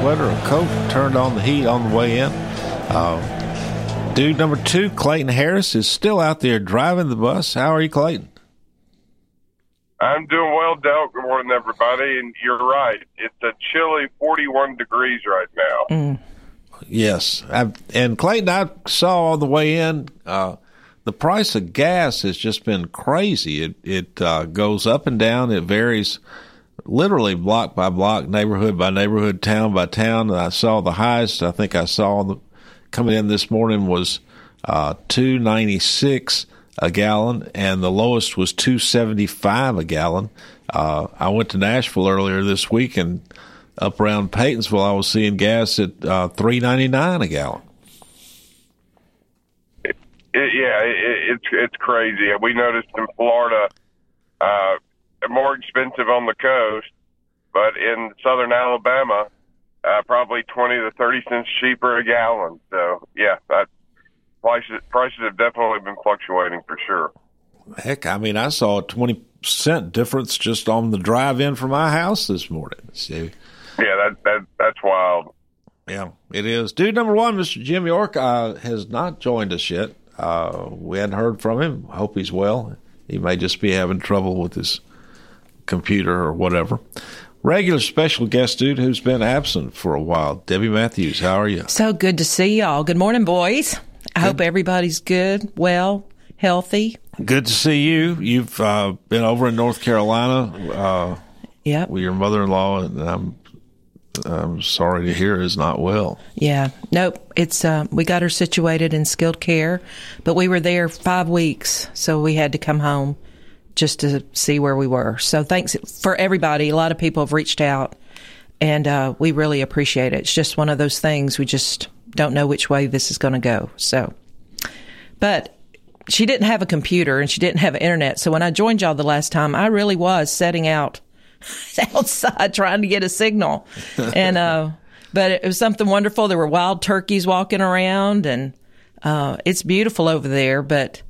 Sweater, a coat, turned on the heat on the way in. Uh, dude number two, Clayton Harris, is still out there driving the bus. How are you, Clayton? I'm doing well, Del. Good morning, everybody. And you're right. It's a chilly 41 degrees right now. Yes. i and Clayton, I saw on the way in, uh, the price of gas has just been crazy. It it uh, goes up and down. It varies literally block by block, neighborhood by neighborhood, town by town. And I saw the highest I think I saw the, coming in this morning was uh, two ninety six a gallon, and the lowest was two seventy five a gallon. Uh, I went to Nashville earlier this week, and up around Peytonsville, I was seeing gas at uh, three ninety nine a gallon. It, yeah, it, it's it's crazy. We noticed in Florida, uh, more expensive on the coast, but in southern Alabama, uh, probably 20 to 30 cents cheaper a gallon. So, yeah, that prices prices have definitely been fluctuating for sure. Heck, I mean, I saw a twenty cent difference just on the drive in from my house this morning. So, Yeah, that that that's wild. yeah, it is. Dude number one, Mr. Jim York, uh, has not joined us yet. Uh, we hadn't heard from him. Hope he's well. He may just be having trouble with his computer or whatever. Regular special guest dude who's been absent for a while. Debbie Matthews, how are you? So good to see y'all. Good morning, boys. I hope everybody's good, well, healthy. Good to see you. You've uh, been over in North Carolina uh, Yep. with your mother-in-law, and I'm I'm sorry to hear is not well. Yeah. Nope. It's uh, we got her situated in skilled care, but we were there five weeks, so we had to come home just to see where we were. So thanks for everybody. A lot of people have reached out, and uh, we really appreciate it. It's just one of those things we just don't know which way this is going to go. So, but she didn't have a computer and she didn't have internet. So when I joined y'all the last time, I really was setting out outside trying to get a signal. and, uh, but it was something wonderful. There were wild turkeys walking around and, uh, it's beautiful over there, but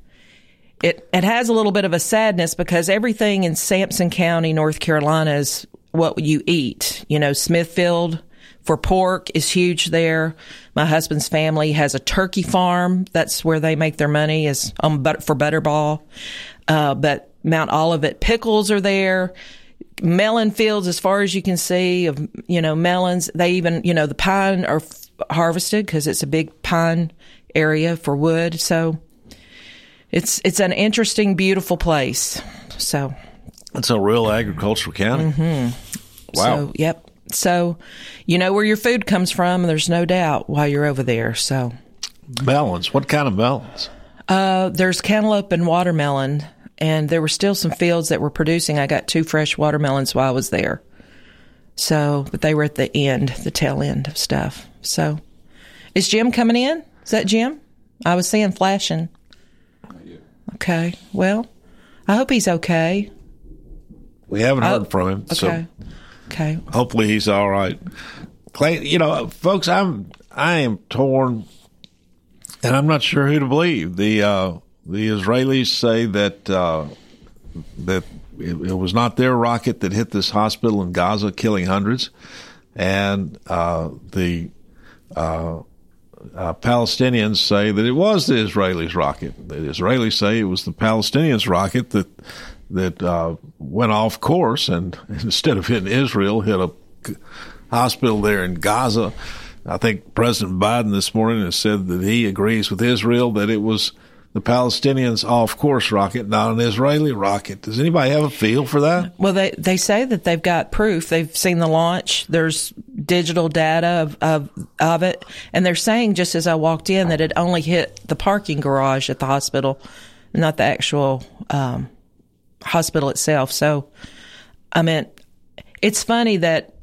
it, it has a little bit of a sadness because everything in Sampson County, North Carolina is what you eat. You know, Smithfield for pork is huge there. My husband's family has a turkey farm. That's where they make their money is on but for Butterball. Uh, but Mount Olive pickles are there. Melon fields, as far as you can see, of you know melons. They even you know the pine are f- harvested because it's a big pine area for wood. So it's it's an interesting, beautiful place. So It's a real agricultural county. Mm-hmm. Wow. so yep. So you know where your food comes from. There's no doubt while you're over there. So melons. What kind of melons? uh, there's cantaloupe and watermelon, and there were still some fields that were producing. I got two fresh watermelons while I was there. So, but they were at the end, the tail end of stuff. So, is Jim coming in? Is that Jim? I was seeing flashing. Okay. Well, I hope he's okay. We haven't heard Oh, from him, Okay. so Okay. hopefully he's all right. Clay, you know, folks, I'm I am torn, and I'm not sure who to believe. The uh, the Israelis say that uh, that it, it was not their rocket that hit this hospital in Gaza, killing hundreds, and uh, the uh, Palestinians say that it was the Israelis' rocket. The Israelis say it was the Palestinians' rocket that that uh, went off course and instead of hitting Israel, hit a hospital there in Gaza. I think President Biden this morning has said that he agrees with Israel that it was the Palestinians' off course rocket, not an Israeli rocket. Does anybody have a feel for that? Well, they they say that they've got proof. They've seen the launch. There's digital data of of, of it, and they're saying just as I walked in that it only hit the parking garage at the hospital, not the actual um, hospital itself. So, I mean, it's funny that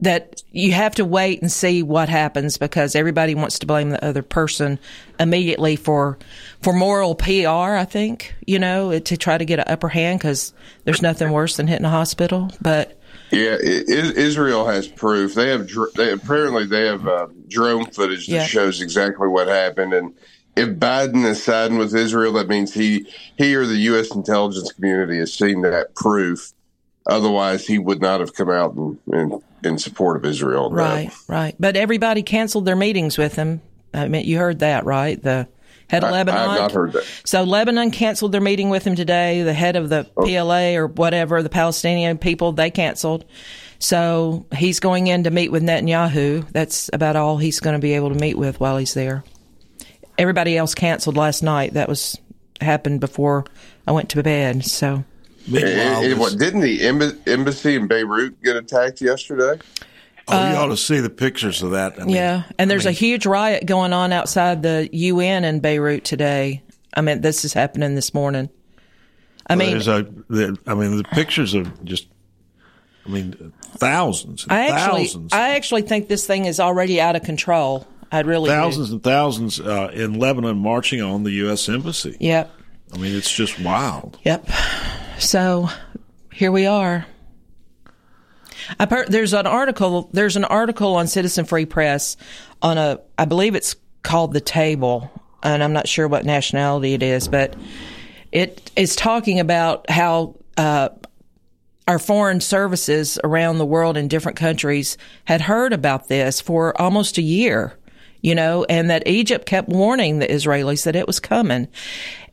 that you have to wait and see what happens because everybody wants to blame the other person immediately for for moral PR. I think you know to try to get an upper hand because there's nothing worse than hitting a hospital. But yeah, Israel has proof. They have they, apparently they have uh, drone footage that yeah. shows exactly what happened. And if Biden is siding with Israel, that means he he or the U.S. intelligence community has seen that proof. Otherwise, he would not have come out and, and in support of Israel. Right, that. right. But everybody canceled their meetings with him. I mean, you heard that, right? The head of I, Lebanon. I have not heard that. So Lebanon canceled their meeting with him today. The head of the oh. PLA or whatever, the Palestinian people, they canceled. So he's going in to meet with Netanyahu. That's about all he's going to be able to meet with while he's there. Everybody else canceled last night. That was happened before I went to bed. So and, what, didn't the embassy in Beirut get attacked yesterday? Oh, you uh, ought to see the pictures of that. I mean, yeah, and there's I mean, a huge riot going on outside the UN in Beirut today. I mean, this is happening this morning. I mean, a, the, I mean, the pictures are just. I mean, thousands. I actually, thousands. I actually think this thing is already out of control. I'd really thousands do. and thousands uh, in Lebanon marching on the U.S. embassy. Yep. I mean, it's just wild. Yep. So here we are. There's an article. There's an article on Citizen Free Press on a. I believe it's called the Table, and I'm not sure what nationality it is, but it is talking about how uh, our foreign services around the world in different countries had heard about this for almost a year you know, and that Egypt kept warning the Israelis that it was coming.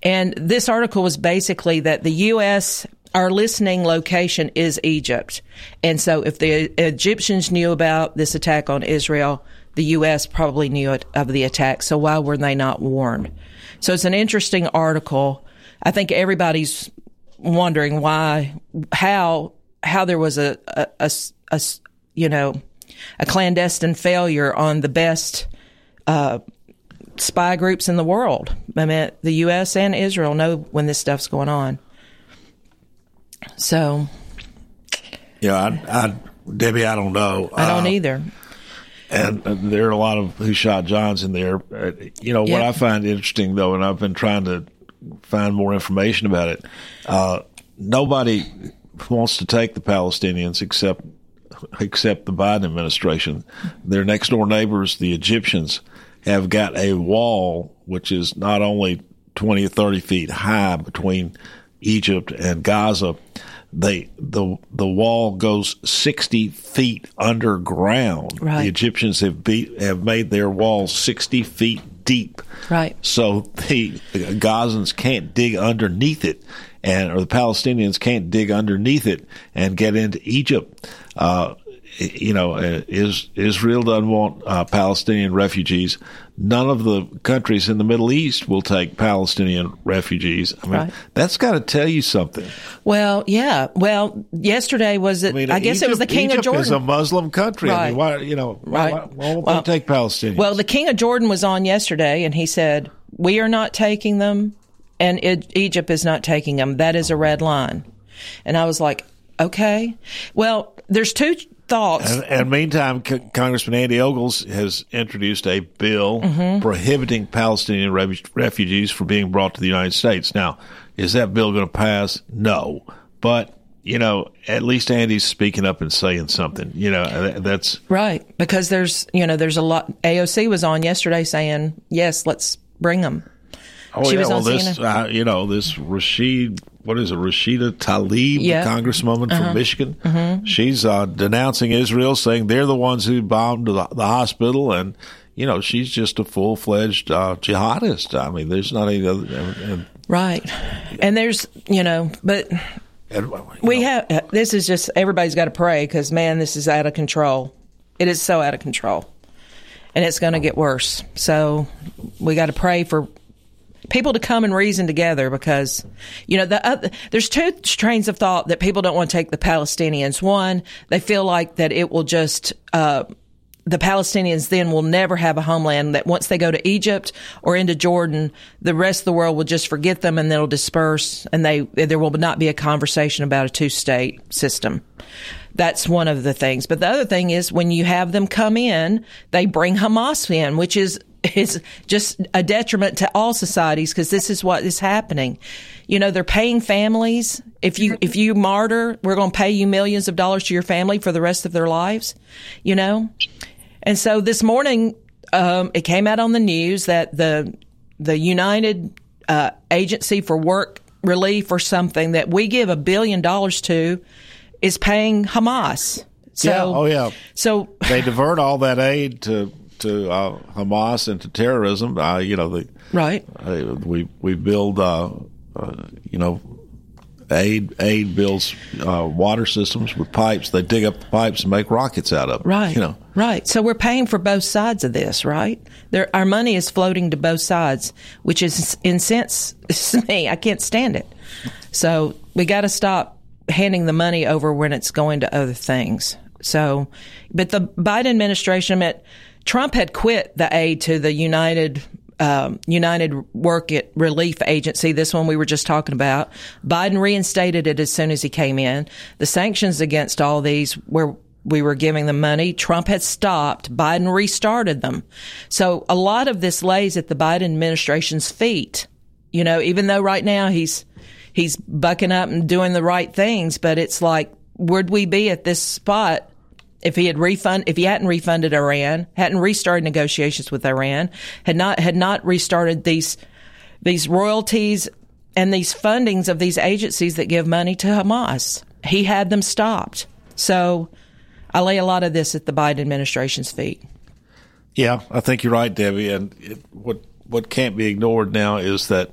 And this article was basically that the U.S. Our listening location is Egypt. And so if the Egyptians knew about this attack on Israel, the U.S. probably knew of the attack. So why were they not warned? So it's an interesting article. I think everybody's wondering why, how, how there was a, a, a, a you know, a clandestine failure on the best uh, spy groups in the world. I mean, the U.S. and Israel know when this stuff's going on. So, yeah, I, I Debbie, I don't know. I don't uh, either. And uh, there are a lot of who shot Johns in there. Uh, you know what I find interesting though, and I've been trying to find more information about it. Uh, nobody wants to take the Palestinians except except the Biden administration. Their next door neighbors, the Egyptians, have got a wall which is not only 20 or 30 feet high between Egypt and Gaza. They the the wall goes 60 feet underground. Right. The Egyptians have beat, have made their wall 60 feet deep. Right. So the, the Gazans can't dig underneath it and or the Palestinians can't dig underneath it and get into Egypt. Uh, you know, uh, is, Israel doesn't want uh, Palestinian refugees. None of the countries in the Middle East will take Palestinian refugees. I mean, right. that's got to tell you something. Well, yeah. Well, yesterday was it? I, mean, I guess Egypt, it was the King Egypt of Jordan. is a Muslim country. Right. I mean, why, you know, right. why, why won't well, they take Palestinians? Well, the King of Jordan was on yesterday, and he said, "We are not taking them, and it, Egypt is not taking them. That is a red line." And I was like, "Okay." Well, there's two thoughts. And, and meantime, C- Congressman Andy Ogles has introduced a bill mm-hmm. prohibiting Palestinian re- refugees from being brought to the United States. Now, is that bill going to pass? No, but you know, at least Andy's speaking up and saying something. You know, that's right because there's you know there's a lot. AOC was on yesterday saying yes, let's bring them. Oh she yeah, well this uh, you know this Rashid what is it, Rashida Tlaib, the congresswoman uh-huh. from Michigan. Mm-hmm. She's uh, denouncing Israel, saying they're the ones who bombed the, the hospital, and you know she's just a full fledged uh, jihadist. I mean, there's not any other. And, right, and there's you know, but and, we know. have uh, this is just everybody's got to pray because man, this is out of control. It is so out of control, and it's going to get worse. So we got to pray for people to come and reason together because, you know, the, there's two trains of thought that people don't want to take the Palestinians. One, they feel like that it will just, uh, the Palestinians then will never have a homeland. That once they go to Egypt or into Jordan, the rest of the world will just forget them and they'll disperse, and they there will not be a conversation about a two state system. That's one of the things. But the other thing is when you have them come in, they bring Hamas in, which is is just a detriment to all societies because this is what is happening. You know, they're paying families. If you if you martyr, we're going to pay you millions of dollars to your family for the rest of their lives. You know, and so this morning, um, it came out on the news that the the United uh, Agency for Work Relief or something that we give a billion dollars to is paying Hamas. So, yeah. Oh yeah. So they divert all that aid to to uh, Hamas and to terrorism. Uh, you know, the, right. Uh, we we build, uh, uh, you know, aid aid builds uh, water systems with pipes. They dig up the pipes and make rockets out of them. Right. You know. Right. So we're paying for both sides of this, right? There, our money is floating to both sides, which is incensed me. I can't stand it. So we got to stop handing the money over when it's going to other things. So, but the Biden administration, met, Trump had quit the aid to the United um, United Work Relief Agency, this one we were just talking about. Biden reinstated it as soon as he came in. The sanctions against all these where we were giving them money, Trump had stopped. Biden restarted them. So a lot of this lays at the Biden administration's feet. You know, even though right now he's he's bucking up and doing the right things, but it's like, where'd we be at this spot if he had refund if he hadn't refunded Iran, hadn't restarted negotiations with Iran, had not had not restarted these these royalties and these fundings of these agencies that give money to Hamas. He had them stopped. So I lay a lot of this at the Biden administration's feet. Yeah, I think you're right, Debbie. And it, what what can't be ignored now is that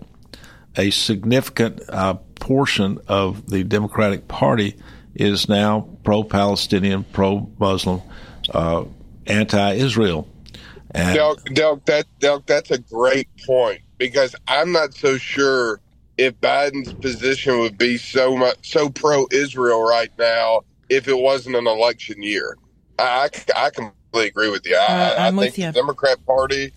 a significant uh, portion of the Democratic Party is now pro-Palestinian, pro-Muslim, uh, anti-Israel. And Delk, Delk, that Delk, that's a great point because I'm not so sure if Biden's position would be so much so pro-Israel right now if it wasn't an election year. I, I, I completely agree with you. I, uh, I think you. the Democrat Party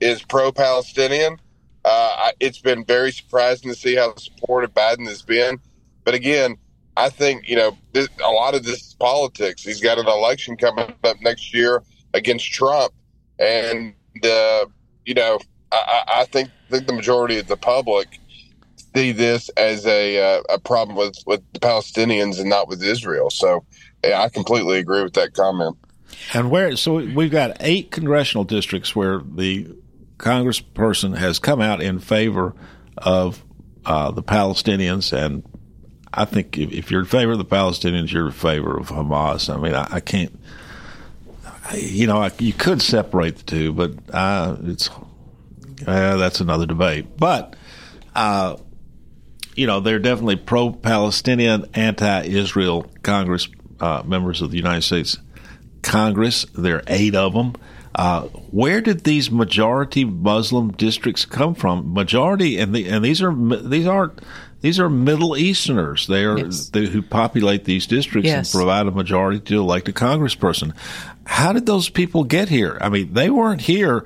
is pro-Palestinian. Uh, it's been very surprising to see how supportive Biden has been. But again, I think, you know, this, a lot of this is politics. He's got an election coming up next year against Trump. And, uh, you know, I, I think, think the majority of the public see this as a, uh, a problem with, with the Palestinians and not with Israel. So yeah, I completely agree with that comment. And where, so we've got eight congressional districts where the congressperson has come out in favor of uh, the Palestinians and I think if, if, you're in favor of the Palestinians, you're in favor of Hamas. I mean, I, I can't. I, you know, I, you could separate the two, but uh, it's uh, that's another debate. But uh, you know, they're definitely pro-Palestinian, anti-Israel Congress uh, members of the United States Congress. There are eight of them. Uh, where did these majority Muslim districts come from? Majority, and the, and these are these aren't these are Middle Easterners. They are yes. they, who populate these districts yes. and provide a majority to elect a congressperson. How did those people get here? I mean, they weren't here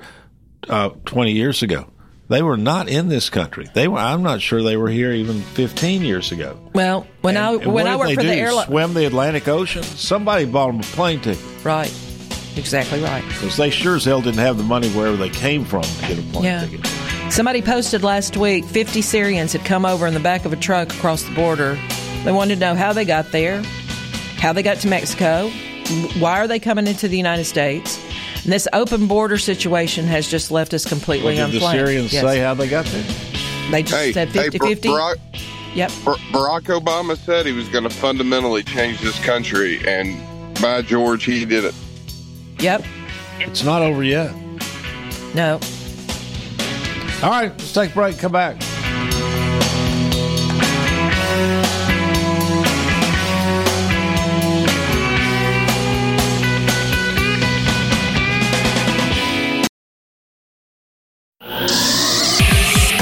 uh, 20 years ago. They were not in this country. They were. I'm not sure they were here even 15 years ago. Well, when and, I when I worked for do? the airline, swim the Atlantic Ocean. Somebody bought them a plane ticket. Right. Exactly right. Because they sure as hell didn't have the money wherever they came from to get a plane yeah. ticket. Somebody posted last week 50 Syrians had come over in the back of a truck across the border. They wanted to know how they got there, how they got to Mexico, why are they coming into the United States. And this open border situation has just left us completely well, did unplanned. the Syrians yes. say how they got there? They just hey, said 50 hey, 50. Barack, yep. Barack Obama said he was going to fundamentally change this country, and by George, he did it. Yep. It's not over yet. No. All right, let's take a break. Come back.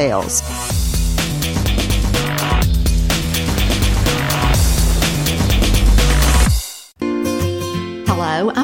Hello,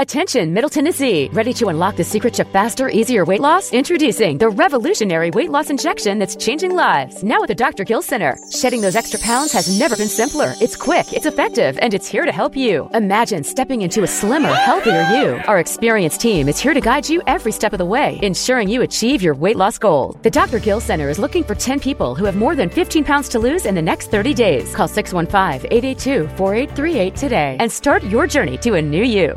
Attention, Middle Tennessee. Ready to unlock the secret to faster, easier weight loss? Introducing the revolutionary weight loss injection that's changing lives. Now at the Dr. Gill Center. Shedding those extra pounds has never been simpler. It's quick, it's effective, and it's here to help you. Imagine stepping into a slimmer, healthier you. Our experienced team is here to guide you every step of the way, ensuring you achieve your weight loss goal. The Dr. Gill Center is looking for 10 people who have more than 15 pounds to lose in the next 30 days. Call 615 882 4838 today and start your journey to a new you.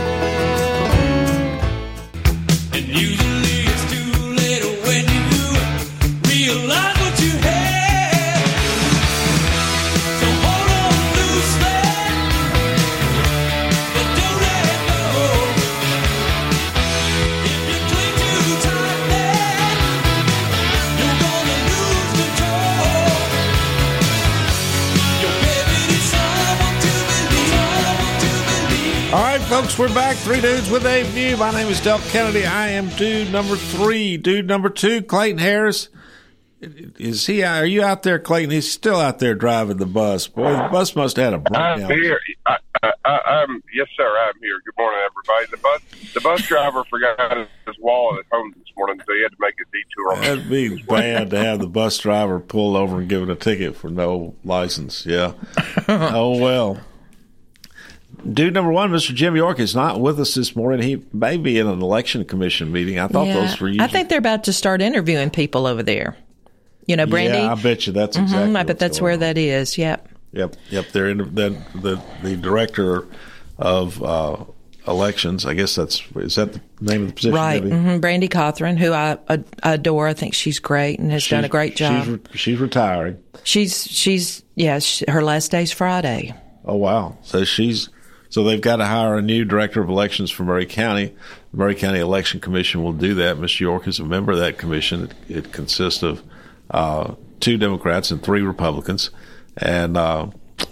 Realize All right, folks, we're back. Three dudes with a view. My name is Del Kennedy. I am dude number three. Dude number two, Clayton Harris. Is he? Are you out there, Clayton? He's still out there driving the bus. Boy, the bus must have had a I'm breakdown. here. I, I, I, I'm yes, sir. I'm here. Good morning, everybody. The bus the bus driver forgot his wallet at home this morning, so he had to make a detour. On That'd be bad to have the bus driver pull over and give it a ticket for no license. Yeah. oh well. Dude number one, Mr. Jim York, is not with us this morning. He may be in an election commission meeting. I thought Yeah, those were usually. I think they're about to start interviewing people over there. You know, Brandy. Yeah, I bet you that's exactly. I bet that's where that is. Yep. Yep, yep. They're in the the the director of uh, elections. I guess that's is that the name of the position? Right. Debbie? hmm Brandy Cawthorn, who I adore. I think she's great and has done a great job. She's, re- she's retiring. She's she's yeah. She, her last day's Friday. Oh wow! So she's so they've got to hire a new director of elections for Maury County. The Maury County Election Commission will do that. Mr. York is a member of that commission. It, it consists of uh, two Democrats and three Republicans, and uh,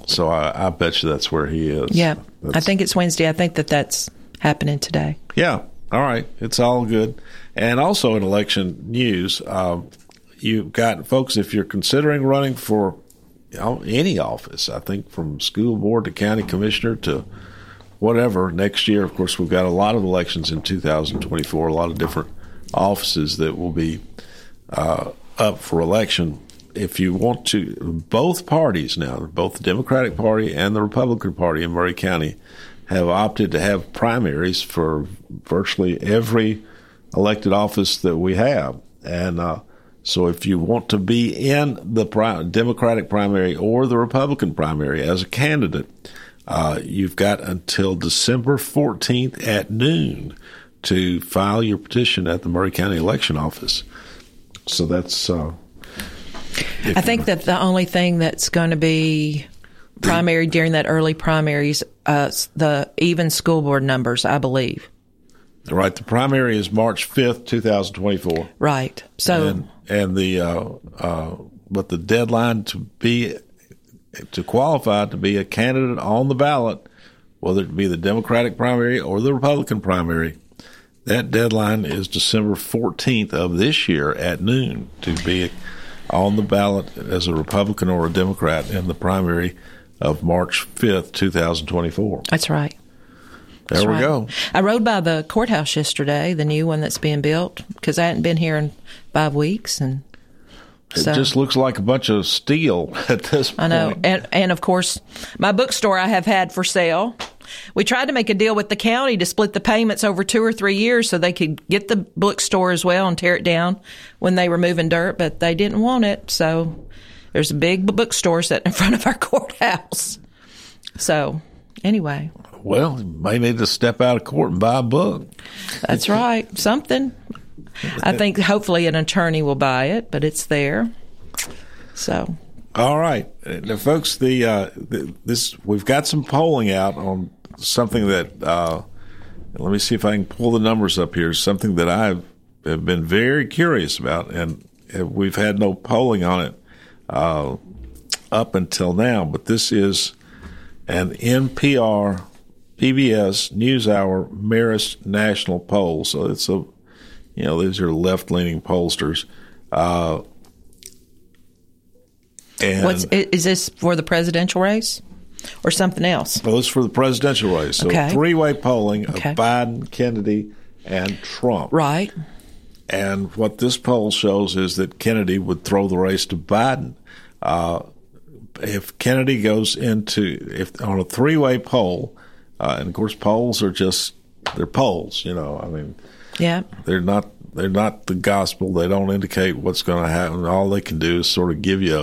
so I, I bet you that's where he is. Yeah. I think it's Wednesday. I think that that's happening today. Yeah. All right. It's all good. And also in election news, um, you've got folks, if you're considering running for you know, any office, I think from school board to county commissioner to whatever next year, of course, we've got a lot of elections in 2024, a lot of different offices that will be uh, up for election. If you want to, both parties now, both the Democratic Party and the Republican Party in Maury County, have opted to have primaries for virtually every elected office that we have. And uh, so if you want to be in the Democratic primary or the Republican primary as a candidate, uh, you've got until December 14th at noon to file your petition at the Maury County Election Office. So that's. Uh, I think that the only thing that's going to be primary during that early primaries, uh, the even school board numbers, I believe. Right. The primary is March 5th, 2024. Right. So and, and the uh, uh, but the deadline to be to qualify to be a candidate on the ballot, whether it be the Democratic primary or the Republican primary, that deadline is December 14th of this year at noon to be on the ballot as a Republican or a Democrat in the primary of March 5th, 2024. that's right. There That's we right. go. I rode by the courthouse yesterday, the new one that's being built, because I hadn't been here in five weeks, and It so just looks like a bunch of steel at this point. I know, and and of course, my bookstore I have had for sale. We tried to make a deal with the county to split the payments over two or three years so they could get the bookstore as well and tear it down when they were moving dirt, but they didn't want it. So there's a big bookstore sitting in front of our courthouse. So anyway, Well, you may need to step out of court and buy a book. that's right. Something. I think hopefully an attorney will buy it, but it's there. So All right, now, folks. The, uh, the this we've got some polling out on something that. Uh, let me see if I can pull the numbers up here. Something that I've been very curious about, and we've had no polling on it uh, up until now. But this is an NPR PBS NewsHour Marist National poll. So it's a, you know, these are left leaning pollsters. Uh, and what's is this for the presidential race or something else? Well, it's for the presidential race. So Okay. three way polling of Okay. Biden, Kennedy, and Trump. Right. And what this poll shows is that Kennedy would throw the race to Biden. Uh, if Kennedy goes into if on a three way poll, uh, and of course polls are just they're polls. You know, I mean, Yeah. they're not they're not the gospel. They don't indicate what's going to happen. All they can do is sort of give you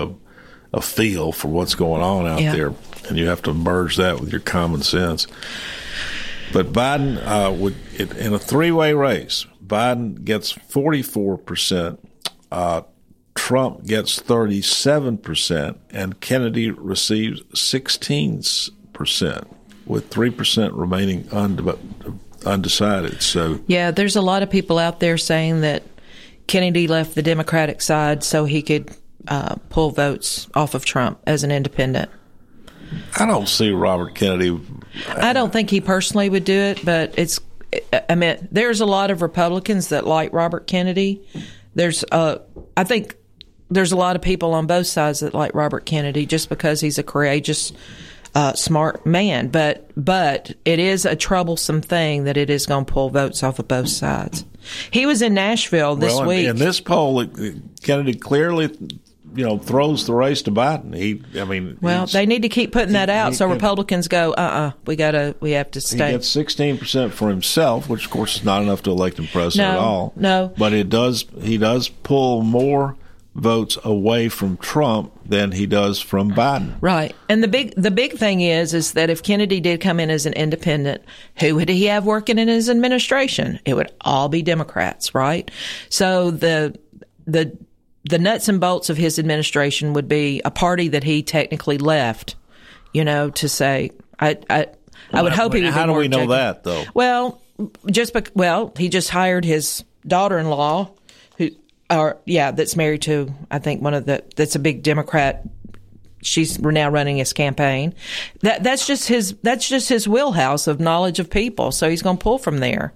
a, a feel for what's going on out Yeah. there, and you have to merge that with your common sense. But Biden uh, would it, in a three-way race. Biden gets forty-four percent. Uh, Trump gets thirty-seven percent, and Kennedy receives sixteen percent, with three percent remaining unde- undecided. So Yeah, there's a lot of people out there saying that Kennedy left the Democratic side so he could uh, pull votes off of Trump as an independent. I don't see Robert Kennedy. I don't think he personally would do it, but it's. I mean, there's a lot of Republicans that like Robert Kennedy. There's, uh, I think, there's a lot of people on both sides that like Robert Kennedy just because he's a courageous, uh, smart man. But but it is a troublesome thing that it is going to pull votes off of both sides. He was in Nashville this well, in- week. in this poll, Kennedy clearly, you know, throws the race to Biden. He, I mean, well, they need to keep putting that out he- so Republicans go, uh, uh we gotta, we have to stay. he gets sixteen percent for himself, which of course is not enough to elect him president No, at all. no. but it does. He does pull more votes away from Trump than he does from Biden. Right. And the big the big thing is is that if Kennedy did come in as an independent, who would he have working in his administration? It would all be Democrats, right? So the the the nuts and bolts of his administration would be a party that he technically left, you know, to say I I I would hope he would. How be do we know that though? Well, just bec- well, he just hired his daughter-in-law, or yeah, that's married to I think one of the that's a big Democrat. She's now running his campaign. That that's just his that's just his wheelhouse of knowledge of people. So he's going to pull from there.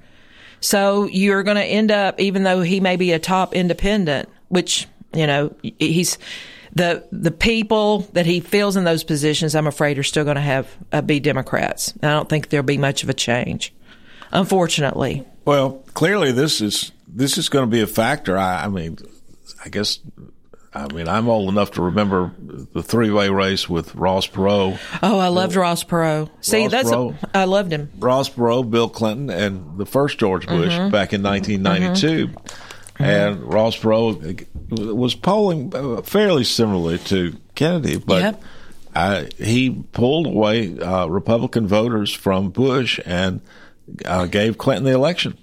So you're going to end up, even though he may be a top independent, which you know he's the the people that he fills in those positions. I'm afraid are still going to have uh, be Democrats. I don't think there'll be much of a change, unfortunately. Well, clearly this is this is going to be a factor. I, I mean, I guess. I mean, I'm old enough to remember the three-way race with Ross Perot. Oh, I loved Ross Perot. See, Ross that's Perot. A, I loved him. Ross Perot, Bill Clinton, and the first George Bush Mhm. back in 1992. And Ross Perot was polling uh, fairly similarly to Kennedy, but Yep. uh, he pulled away uh, Republican voters from Bush and uh, gave Clinton the election.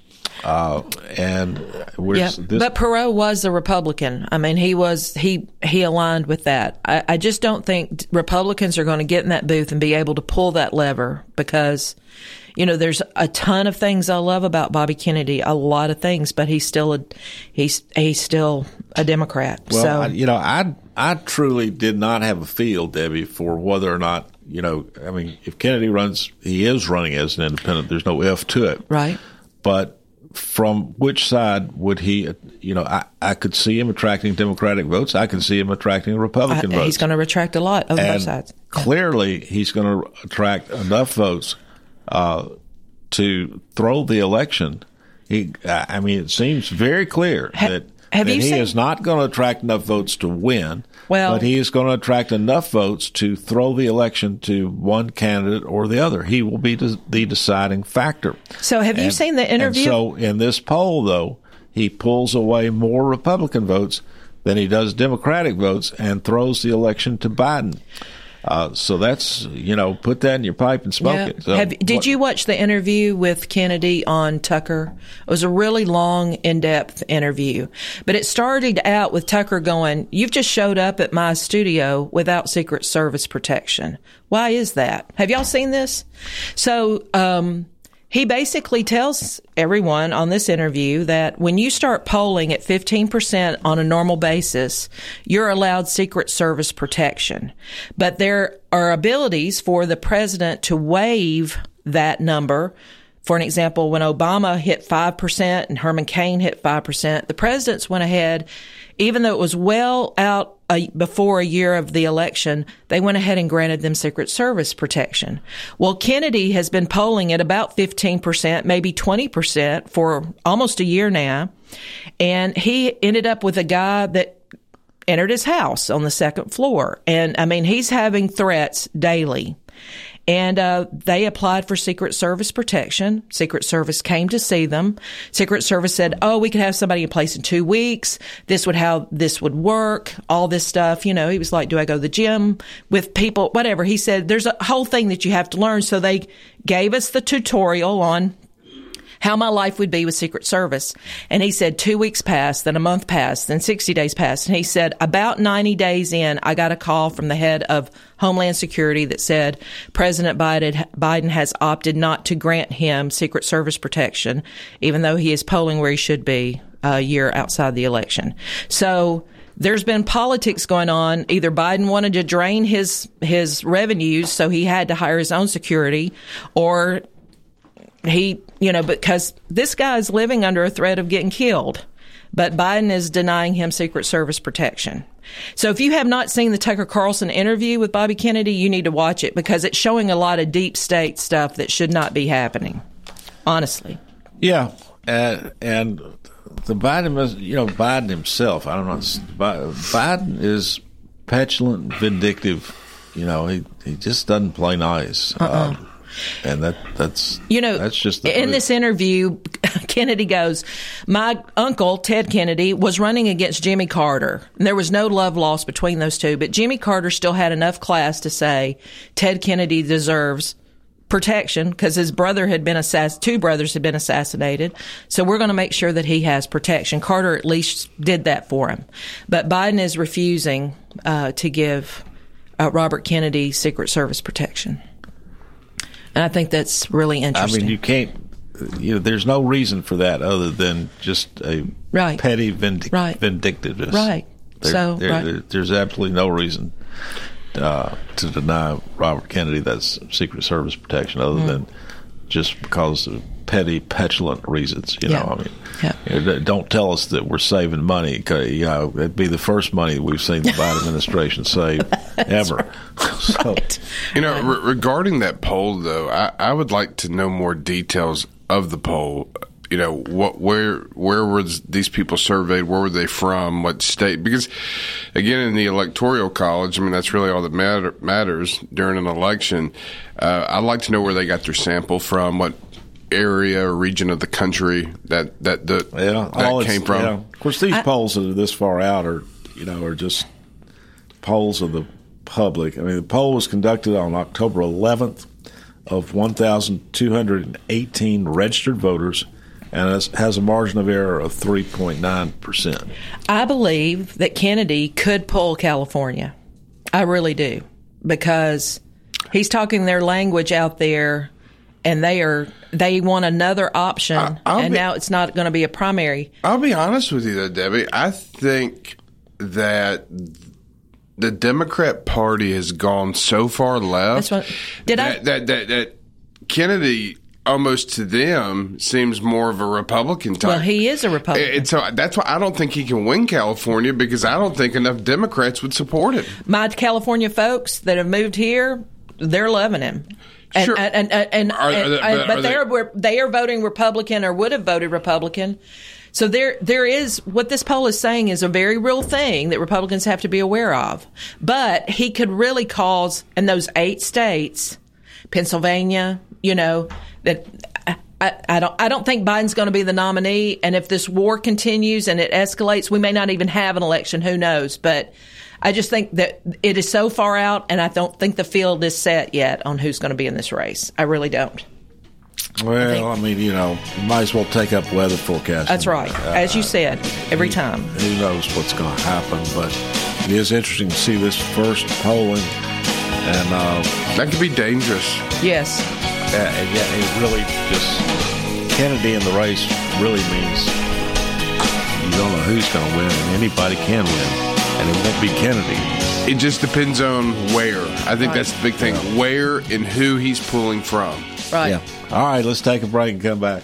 Uh, and we're Yeah, this, but Perot was a Republican. I mean, he was he he aligned with that. I, I just don't think Republicans are going to get in that booth and be able to pull that lever because, you know, there's a ton of things I love about Bobby Kennedy, a lot of things, but he's still a he's he's still a Democrat. Well, so I, you know, I I truly did not have a feel, Debbie, for whether or not you know. I mean, if Kennedy runs, he is running as an independent. There's no if to it, right? But from which side would he? You know, I I could see him attracting Democratic votes. I can see him attracting Republican I- votes. he's going to retract a lot of both sides. clearly, he's going to attract enough votes uh, to throw the election. He, I I mean, it seems very clear that, have that you he seen- is not going to attract enough votes to win. Well- but he is going to attract enough votes to throw the election to one candidate or the other. He will be the the deciding factor. So have you seen the and interview? so in this poll, though, he pulls away more Republican votes than he does Democratic votes and throws the election to Biden. Uh, so that's you know put that in your pipe and smoke Yeah. it. So Have, did what- you watch the interview with Kennedy on Tucker? It was a really long, in depth interview. But it started out with Tucker going, You've just showed up at my studio without Secret Service protection. Why is that? Have y'all seen this? So, um, he basically tells everyone on this interview that when you start polling at 15% on a normal basis, you're allowed Secret Service protection. But there are abilities for the president to waive that number. For an example, when Obama hit 5% and Herman Cain hit 5%, the presidents went ahead, even though it was well out a, before a year of the election, they went ahead and granted them Secret Service protection. Well, Kennedy has been polling at about 15%, maybe 20% for almost a year now. And he ended up with a guy that entered his house on the second floor. And I mean, he's having threats daily. And uh, they applied for Secret Service protection. Secret Service came to see them. Secret Service said, "Oh, we could have somebody in place in two weeks. This would how this would work. All this stuff." You know, he was like, "Do I go to the gym with people? Whatever." He said, "There's a whole thing that you have to learn." So they gave us the tutorial on how my life would be with Secret Service. And he said two weeks passed, then a month passed, then 60 days passed. And he said about 90 days in, I got a call from the head of Homeland Security that said President Biden, Biden has opted not to grant him Secret Service protection, even though he is polling where he should be a year outside the election. So, there's been politics going on. Either Biden wanted to drain his his revenues, so he had to hire his own security, or he, you know, because this guy is living under a threat of getting killed, but Biden is denying him Secret Service protection. So if you have not seen the Tucker Carlson interview with Bobby Kennedy, you need to watch it because it's showing a lot of deep state stuff that should not be happening. Honestly. Yeah, uh, and the Biden, is- you know, Biden himself. I don't know, Biden is petulant, vindictive. You know, he he just doesn't play nice. Um, and that that's You know, that's just the in truth. this interview, Kennedy goes, My uncle, Ted Kennedy, was running against Jimmy Carter. And there was no love lost between those two, but Jimmy Carter still had enough class to say Ted Kennedy deserves protection because his brother had been assass- two brothers had been assassinated. So we're going to make sure that he has protection. Carter at least did that for him. But Biden is refusing uh, to give uh, Robert Kennedy Secret Service protection. And I think that's really interesting. I mean, you can't. You know, there's no reason for that other than just a Right. petty vindic- Right. vindictiveness. Right. There- So, there- right. there- there's absolutely no reason uh, to deny Robert Kennedy that Secret Service protection other Mm. than just because of petty, petulant reasons. You Yeah. know, I mean, Yeah. you know, don't tell us that we're saving money. 'cause, You know, it'd be the first money we've seen the Biden administration save ever. So, You know, re- regarding that poll, though, I, I would like to know more details of the poll. You know, what, where, where was these people surveyed? Where were they from? What state? Because, again, in the electoral college, I mean, that's really all that matter, matters during an election. Uh, I'd like to know where they got their sample from, what area or region of the country that that the, Yeah, that oh, came from. yeah. Of course, these polls that are this far out are, you know, are just polls of the public. I mean, the poll was conducted on October 11th of 1,218 registered voters, and it has a margin of error of 3.9 percent. I believe that Kennedy could pull California. I really do because he's talking their language out there, and they are they want another option, I'll and be- now it's not going to be a primary. I'll be honest with you, though, Debbie. I think that the Democrat Party has gone so far left That's what- did I- that, that, that that Kennedy almost to them seems more of a Republican type. Well, he is a Republican. And so that's why I don't think he can win California because I don't think enough Democrats would support him. My California folks that have moved here, they're loving him. And, Sure. and, and, and, Are- are they- but but are they are they are voting Republican or would have voted Republican. So there there is what this poll is saying is a very real thing that Republicans have to be aware of. But he could really cause in those eight states, Pennsylvania, you know, that I, I don't I don't think Biden's going to be the nominee. And if this war continues and it escalates, we may not even have an election. Who knows? But I just think that it is so far out, and I don't think the field is set yet on who's going to be in this race. I really don't. Well, I, mean, you know, you might as well take up weather forecasting. That's right, as you said, every time. Who knows what's going to happen? But it is interesting to see this first polling, and uh, that could be dangerous. Yes. Yeah, and yeah, it really just Kennedy in the race really means you don't know who's going to win, and anybody can win, and it won't be Kennedy. It just depends on where. I think that's the big thing. Where and who he's pulling from. Right. Yeah. All right, let's take a break and come back.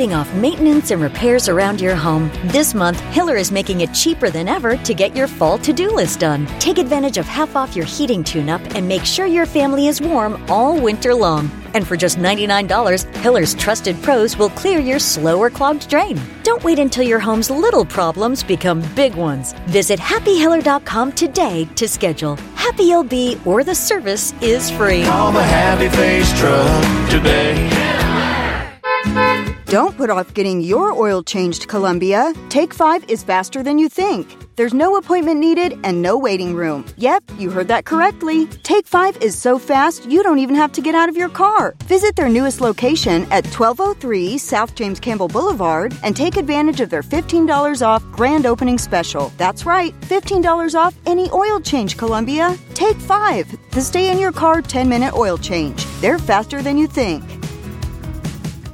off maintenance and repairs around your home? This month, Hiller is making it cheaper than ever to get your fall to do list done. Take advantage of half off your heating tune up and make sure your family is warm all winter long. And for just $99, Hiller's trusted pros will clear your slow or clogged drain. Don't wait until your home's little problems become big ones. Visit happyhiller.com today to schedule. Happy you'll be, or the service is free. Call the Happy Face Truck today. Don't put off getting your oil changed, Columbia. Take 5 is faster than you think. There's no appointment needed and no waiting room. Yep, you heard that correctly. Take 5 is so fast you don't even have to get out of your car. Visit their newest location at 1203 South James Campbell Boulevard and take advantage of their $15 off grand opening special. That's right, $15 off any oil change, Columbia. Take 5, the stay in your car 10 minute oil change. They're faster than you think.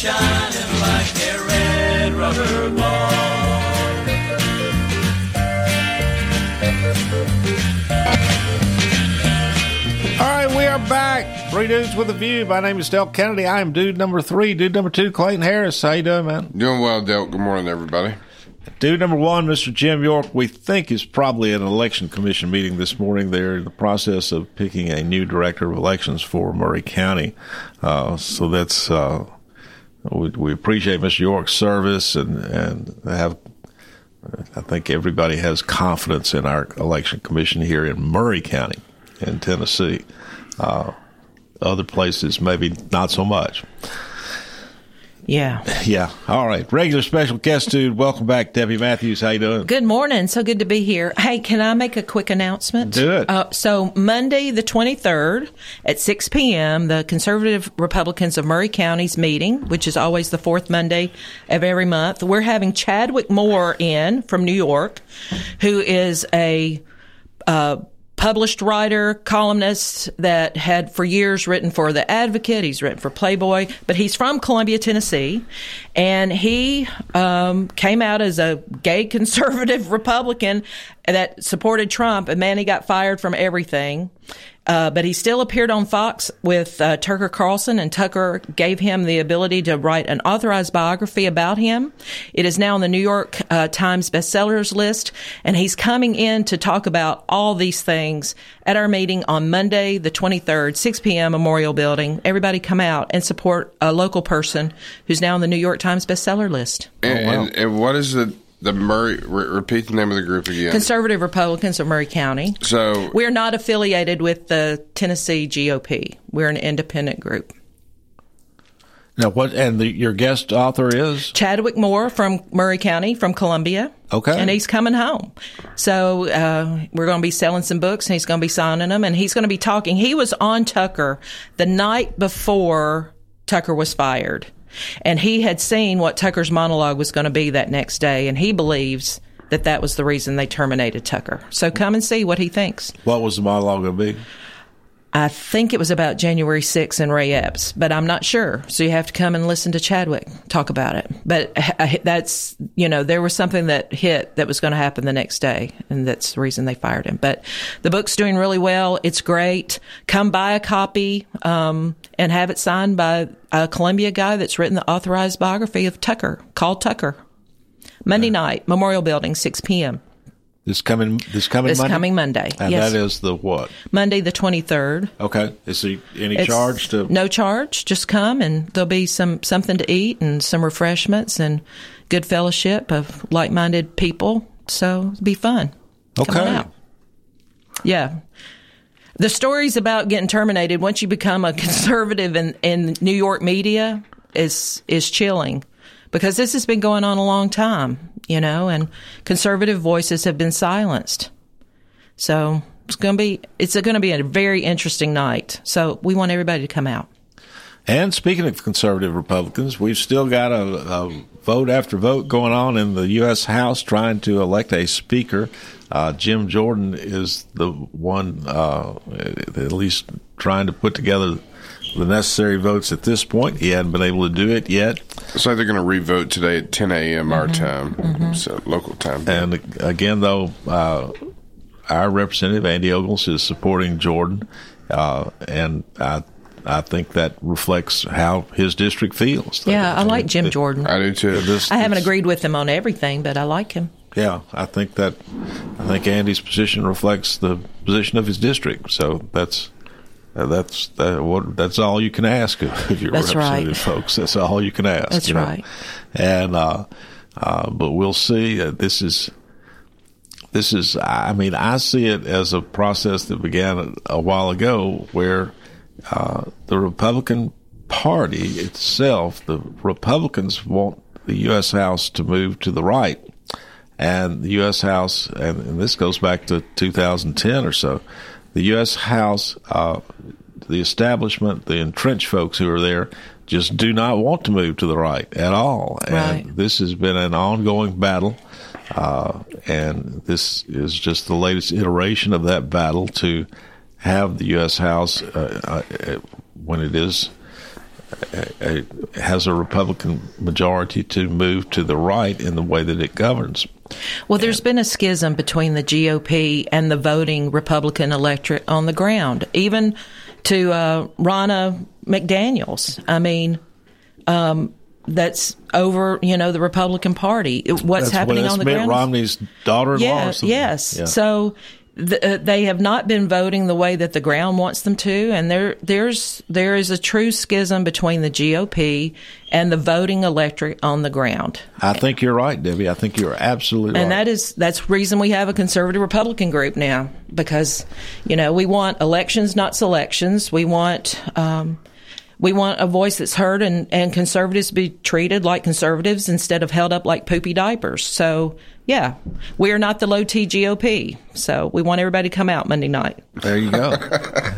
Shining like a red rubber ball. All right, we are back. 3 Dudes with a View. My name is Del Kennedy. I am dude number three. Dude number two, Clayton Harris. How you doing, man? Doing well, Del. Good morning, everybody. Dude number one, Mr. Jim York, we think is probably at an election commission meeting this morning. They're in the process of picking a new director of elections for Maury County. Uh, so that's, uh, we, we appreciate Mr. York's service and, and have, I think everybody has confidence in our election commission here in Maury County in Tennessee. Uh, other places, maybe not so much. Yeah. Yeah. All right. Regular special guest dude. Welcome back, Debbie Matthews. How you doing? Good morning. So good to be here. Hey, can I make a quick announcement? Do it. Uh, so Monday, the 23rd at 6 p.m., the Conservative Republicans of Maury County's meeting, which is always the fourth Monday of every month, we're having Chadwick Moore in from New York, who is a uh, published writer, columnist that had for years written for The Advocate. He's written for Playboy, but he's from Columbia, Tennessee. And he um, came out as a gay conservative Republican that supported Trump. And man, he got fired from everything. Uh, but he still appeared on Fox with uh, Tucker Carlson, and Tucker gave him the ability to write an authorized biography about him. It is now on the New York uh, Times bestsellers list, and he's coming in to talk about all these things at our meeting on Monday, the 23rd, 6 p.m., Memorial Building. Everybody come out and support a local person who's now on the New York Times bestseller list. And, and, and what is the the Maury? Re- repeat the name of the group again. Conservative Republicans of Maury County. So We're not affiliated with the Tennessee GOP. We're an independent group. Now, what? And the, your guest author is Chadwick Moore from Maury County, from Columbia. Okay. And he's coming home. So uh, we're going to be selling some books and he's going to be signing them and he's going to be talking. He was on Tucker the night before Tucker was fired. And he had seen what Tucker's monologue was going to be that next day. And he believes that that was the reason they terminated Tucker. So come and see what he thinks. what was the monologue going to be? I think it was about January 6th and Ray Epps, but I'm not sure. So you have to come and listen to Chadwick talk about it. But uh, that's, you know, there was something that hit that was going to happen the next day, and that's the reason they fired him. But the book's doing really well. It's great. Come buy a copy um, and have it signed by a Columbia guy that's written the authorized biography of Tucker, called Tucker. Monday night, Memorial Building, 6 p.m. This coming this coming This Monday? coming Monday, and yes. that is the what? Monday the 23rd. Okay, is there any It's charge to? no charge just come and there'll be some something to eat and some refreshments and good fellowship of like-minded people so it'll be fun Okay. yeah the stories about getting terminated once you become a conservative in, in new york media is is chilling because this has been going on a long time you know and conservative voices have been silenced so it's going to be it's going to be a very interesting night. So we want everybody to come out. And speaking of conservative Republicans, we've still got a, a vote after vote going on in the U.S. House trying to elect a speaker. Uh, Jim Jordan is the one, uh, at least trying to put together the necessary votes at this point. He hadn't been able to do it yet. So they're going to revote today at 10 a.m. our time, so local time. And again, though, uh, our representative Andy Ogles is supporting Jordan, uh, and I I think that reflects how his district feels. Yeah, I like Jim Jordan. I do too. This, I haven't agreed with him on everything, but I like him. Yeah, I think that I think Andy's position reflects the position of his district. So that's uh, that's that, what that's all you can ask of, your That's right. folks. That's all you can ask. That's you know? right. And uh, uh, but we'll see. Uh, this is this is. I mean, I see it as a process that began a, a while ago, where uh, the Republican Party itself, the Republicans want the U.S. House to move to the right, and the U.S. House, and, and this goes back to 2010 or so, the U.S. House, uh, the establishment, the entrenched folks who are there, just do not want to move to the right at all. And this has been an ongoing battle. Uh, and this is just the latest iteration of that battle to have the U.S. House, uh, uh, when it is a, a, has a Republican majority, to move to the right in the way that it governs. Well, there's been a schism between the GOP and the voting Republican electorate on the ground. Even to uh, Ronna McDaniels. I mean, um, that's over, you know, the Republican Party. What's happening what, on the Mitt ground? Romney's daughter-in-law. Yeah, yes. Yeah. So th- uh, they have not been voting the way that the ground wants them to, and there there's there is a true schism between the GOP and the voting electorate on the ground. I think you're right, Debbie. I think you're absolutely And right. that is that's reason we have a conservative Republican group now because you know we want elections, not selections. We want um, we want a voice that's heard, and and conservatives be treated like conservatives instead of held up like poopy diapers. So yeah, we are not the low T GOP. So we want everybody to come out Monday night. There you go.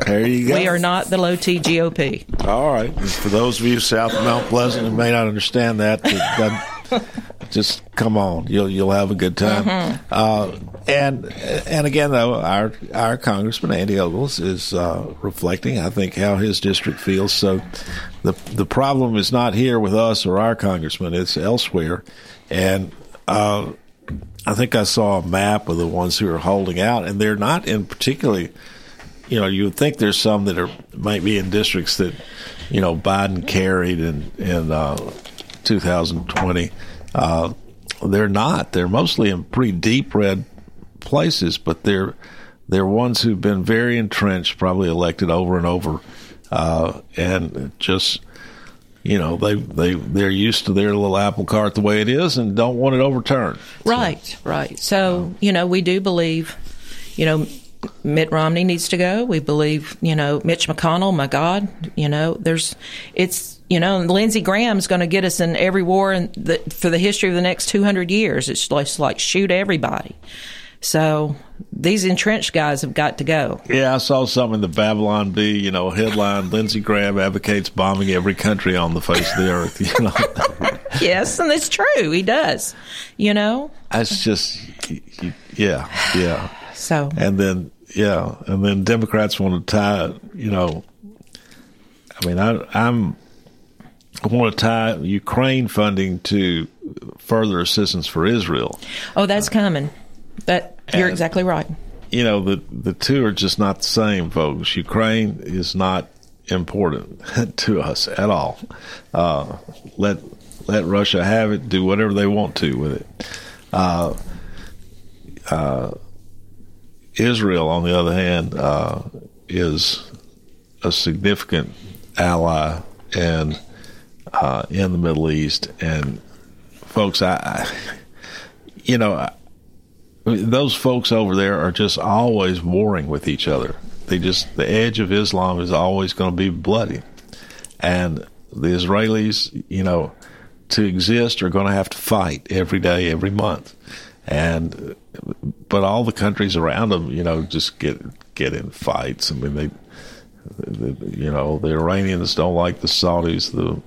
there you go. We are not the low T GOP. All right. And For those of you south of Mount Pleasant who may not understand that- that- just come on. You'll you'll have a good time. Mhm. Uh, and and again, though, our our Congressman Andy Ogles is uh, reflecting, I think, how his district feels. So the the problem is not here with us or our congressman; it's elsewhere. And uh, I think I saw a map of the ones who are holding out, and they're not in particularly you know, you would think there's some that are might be in districts that, you know, Biden carried and and uh, 2020. Uh, they're not. They're mostly in pretty deep red places, but they're they're ones who've been very entrenched, probably elected over and over, uh, and just you know they they they're used to their little apple cart the way it is and don't want it overturned. Right, right. So, you know, we do believe, you know, Mitt Romney needs to go. We believe, you know, Mitch McConnell, my God, you know, there's, it's, you know, and Lindsey Graham's going to get us in every war in the, for the history of the next 200 years. It's like, it's like shoot everybody. So these entrenched guys have got to go. Yeah, I saw some in the Babylon Bee, you know, headline Lindsey Graham advocates bombing every country on the face of the earth. You know, yes, and it's true. He does, you know. that's just, yeah, yeah. So, and then, yeah, and then Democrats want to tie, you know, I mean, I, I'm, I want to tie Ukraine funding to further assistance for Israel. Oh, that's coming. That you're And- exactly right. you know the the two are just not the same, folks. Ukraine is not important to us at all. Uh, let let Russia have it. Do whatever they want to with it. Uh, uh, Israel, on the other hand, uh, is a significant ally and uh, in the Middle East. And folks, I, I you know. I, those folks over there are just always warring with each other. They just the edge of Islam is always going to be bloody, and the Israelis, you know, to exist are going to have to fight every day, every month, and but all the countries around them, you know, just get get in fights. I mean, they, the, you know, the Iranians don't like the Saudis, the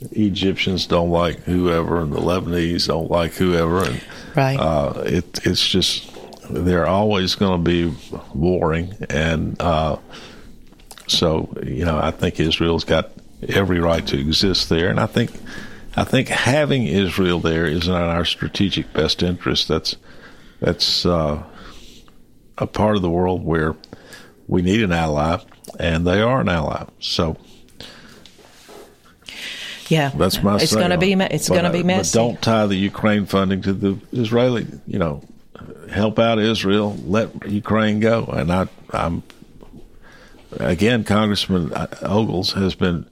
Egyptians don't like whoever, and the Lebanese don't like whoever, and right. uh, it it's just they're always going to be warring, and uh, so you know I think Israel's got every right to exist there, and I think I think having Israel there is in our strategic best interest. That's that's uh, a part of the world where we need an ally, and they are an ally. So Yeah, that's my. It's going to be it. it's going to be but messy. don't tie the Ukraine funding to the Israeli. You know, help out Israel. Let Ukraine go. And I, I'm again, Congressman Ogles has been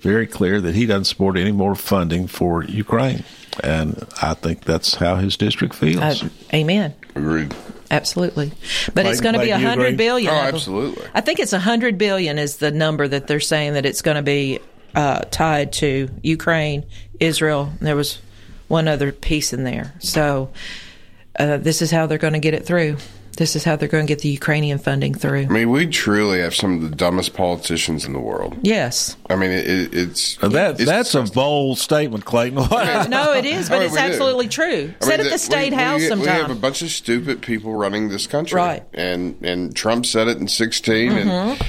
very clear that he doesn't support any more funding for Ukraine, and I think that's how his district feels. Uh, amen. Agreed. Absolutely, but it's going to be a Clayton, you hundred agree? billion. Oh, I absolutely. I think it's a hundred billion is the number that they're saying that it's going to be uh, tied to Ukraine, Israel. And there was one other piece in there. So uh, this is how they're going to get it through. This is how they're going to get the Ukrainian funding through. I mean, we truly have some of the dumbest politicians in the world. Yes. I mean, it, it, it's that that's a bold statement, Clayton. no, it is, but I mean, it's we do. absolutely true. I Sit mean, at the we- state we, house we, sometime. We have a bunch of stupid people running this country, Right. And and Trump said it in 16 Mhm. and uh,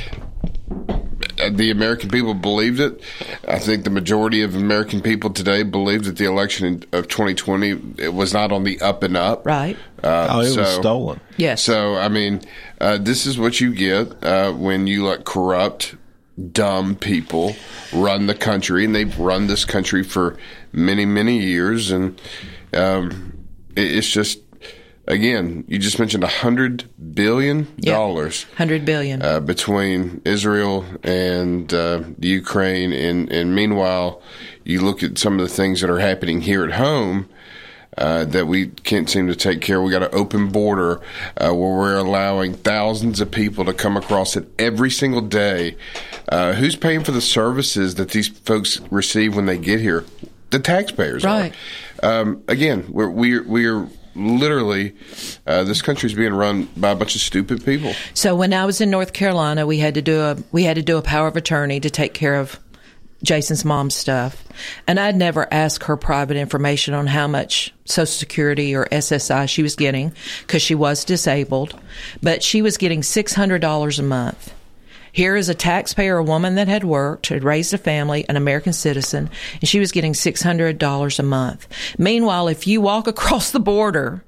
the American people believed it. I think the majority of American people today believe that the election of 2020 it was not on the up and up. Right. Uh, Oh, it was stolen. Yes. So I mean, uh, this is what you get uh, when you let corrupt, dumb people run the country, and they've run this country for many, many years, and um, it, it's just. Again, you just mentioned a hundred billion dollars Hundred billion. uh, between Israel and uh, the Ukraine, and and meanwhile, you look at some of the things that are happening here at home. Uh, that we can't seem to take care. of. We got an open border uh, where we're allowing thousands of people to come across it every single day. Uh, who's paying for the services that these folks receive when they get here? The taxpayers, are. Right. Um, again, we're we're we're literally uh, this country's being run by a bunch of stupid people. So when I was in North Carolina, we had to do a we had to do a power of attorney to take care of Jason's mom's stuff, and I'd never ask her private information on how much Social Security or SSI she was getting because she was disabled, but she was getting six hundred dollars a month. Here is a taxpayer, a woman that had worked, had raised a family, an American citizen, and she was getting $600 a month. Meanwhile, if you walk across the border,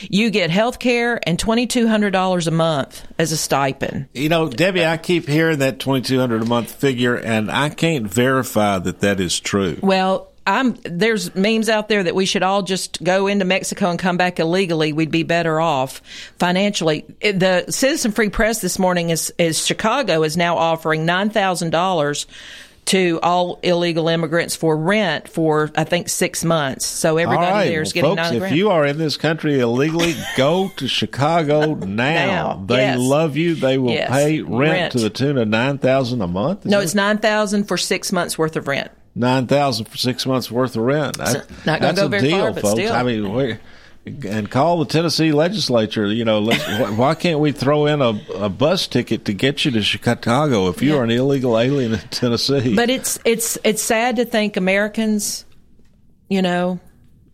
you get health care and $2,200 a month as a stipend. You know, Debbie, I keep hearing that $2,200 a month figure, and I can't verify that that is true. Well, I'm there's memes out there that we should all just go into Mexico and come back illegally. We'd be better off financially. The Citizen Free Press this morning is is Chicago is now offering nine thousand dollars to all illegal immigrants for rent for I think six months. So everybody right, there is well, getting folks, if grand. you are in this country illegally, go to Chicago now. Now, They yes. love you. They will Yes, pay rent, rent. to the tune of nine thousand a month. no, it's nine thousand for six months worth of rent. Nine thousand for six months worth of rent. That, not that's go a deal, far, folks. still. I mean, we and call the Tennessee legislature. You know, why can't we throw in a, a bus ticket to get you to Chicago if you are an illegal alien in Tennessee? But it's it's it's sad to think Americans, you know,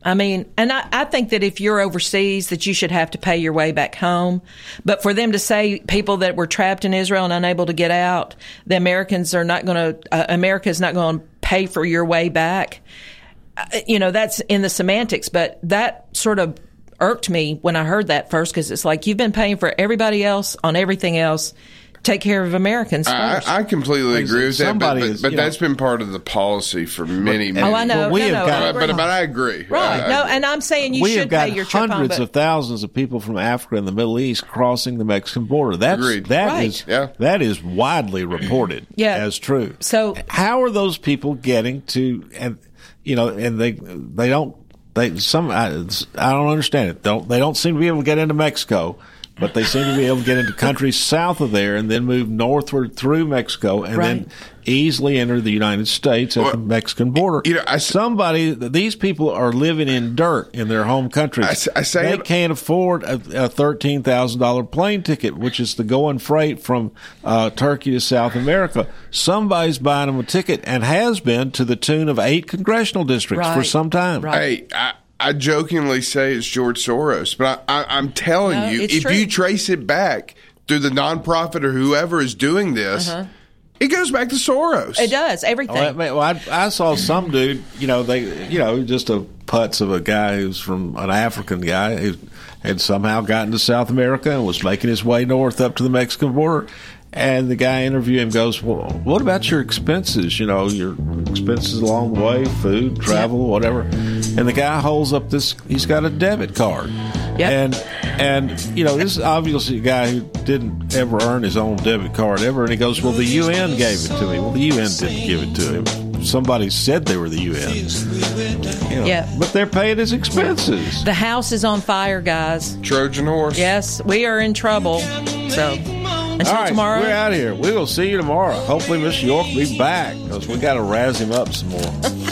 I mean, and I, I think that if you're overseas, that you should have to pay your way back home. But for them to say people that were trapped in Israel and unable to get out, the Americans are not going to, uh, America is not going to pay for your way back. Uh, you know, that's in the semantics, but that sort of irked me when I heard that first because it's like you've been paying for everybody else on everything else. Take care of Americans I, first. I completely agree with that, but, but, but you know- that's been part of the policy for many, many Oh, I know. years. we no, have no, got- I but, but I agree. Right. I- no, and I'm saying you we should have got pay your trip home, hundreds but of thousands of people from Africa and the Middle East crossing the Mexican border. That's Agreed. that Right. is- Yeah. that is widely reported Yeah. as true. So- how are those people getting to and you know and they they don't they some I, I don't understand it. Don't they don't seem to be able to get into Mexico. But they seem to be able to get into countries south of there and then move northward through Mexico and then easily enter the United States at the Mexican border. you know, I s- Somebody, these people are living in dirt in their home countries. I s- I say they it- can't afford a, a thirteen thousand dollar plane ticket, which is the going freight from uh, Turkey to South America. Somebody's buying them a ticket and has been to the tune of eight congressional districts for some time. Right. Hey, I, I jokingly say it's George Soros, but I, I, I'm telling No, you, if true. you trace it back through the nonprofit or whoever is doing this, it goes back to Soros. Uh-huh. it does everything. Oh, I, mean, well, I, I saw some dude, you know, they, you know, just a putz of a guy who's from an African guy who had somehow gotten to South America and was making his way north up to the Mexican border. And the guy interviewing him goes, "Well, what about your expenses? You know, your expenses along the way, food, travel, whatever." And the guy holds up this. He's got a debit card, Yep. and and you know this is obviously a guy who didn't ever earn his own debit card ever. And he goes, "Well, the UN gave it to me." Well, the UN didn't give it to him. Somebody said they were the UN. You know, Yeah. but they're paying his expenses. the house is on fire, guys. Trojan horse. Yes, we are in trouble. So until All right, tomorrow. we're out of here. We will see you tomorrow. Hopefully, Miss York will be back because we got to razz him up some more.